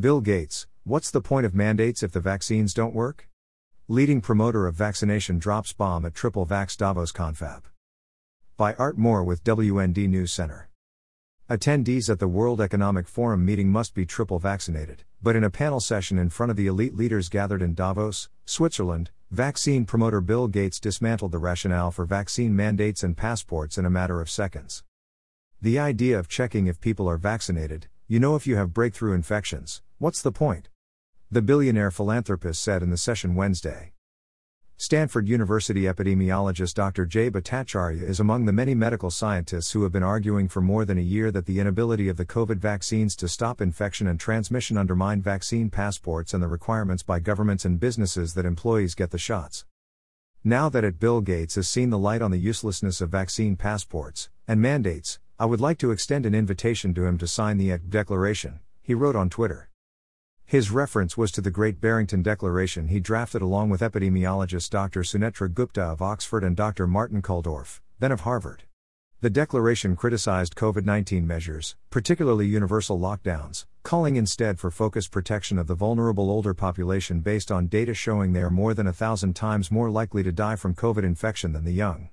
Bill Gates, what's the point of mandates if the vaccines don't work? Leading promoter of vaccination drops bomb at triple vax Davos confab. By Art Moore with WND News Center. Attendees at the World Economic Forum meeting must be triple vaccinated, but in a panel session in front of the elite leaders gathered in Davos, Switzerland, vaccine promoter Bill Gates dismantled the rationale for vaccine mandates and passports in a matter of seconds. The idea of checking if people are vaccinated, you know if you have breakthrough infections, what's the point? The billionaire philanthropist said in the session Wednesday. Stanford University epidemiologist Dr. Jay Bhattacharya is among the many medical scientists who have been arguing for more than a year that the inability of the COVID vaccines to stop infection and transmission undermine vaccine passports and the requirements by governments and businesses that employees get the shots. Now that it Bill Gates has seen the light on the uselessness of vaccine passports and mandates, I would like to extend an invitation to him to sign the Declaration, he wrote on Twitter. His reference was to the Great Barrington Declaration he drafted along with epidemiologist Dr. Sunetra Gupta of Oxford and Dr. Martin Kulldorff, then of Harvard. The declaration criticized COVID 19 measures, particularly universal lockdowns, calling instead for focused protection of the vulnerable older population based on data showing they are more than a thousand times more likely to die from COVID infection than the young.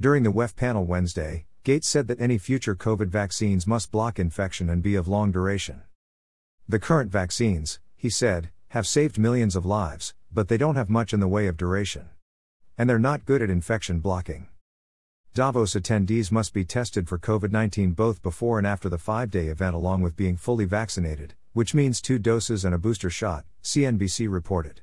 During the WEF panel Wednesday, Gates said that any future COVID vaccines must block infection and be of long duration. The current vaccines, he said, have saved millions of lives, but they don't have much in the way of duration. And they're not good at infection blocking. Davos attendees must be tested for COVID 19 both before and after the five day event, along with being fully vaccinated, which means two doses and a booster shot, CNBC reported.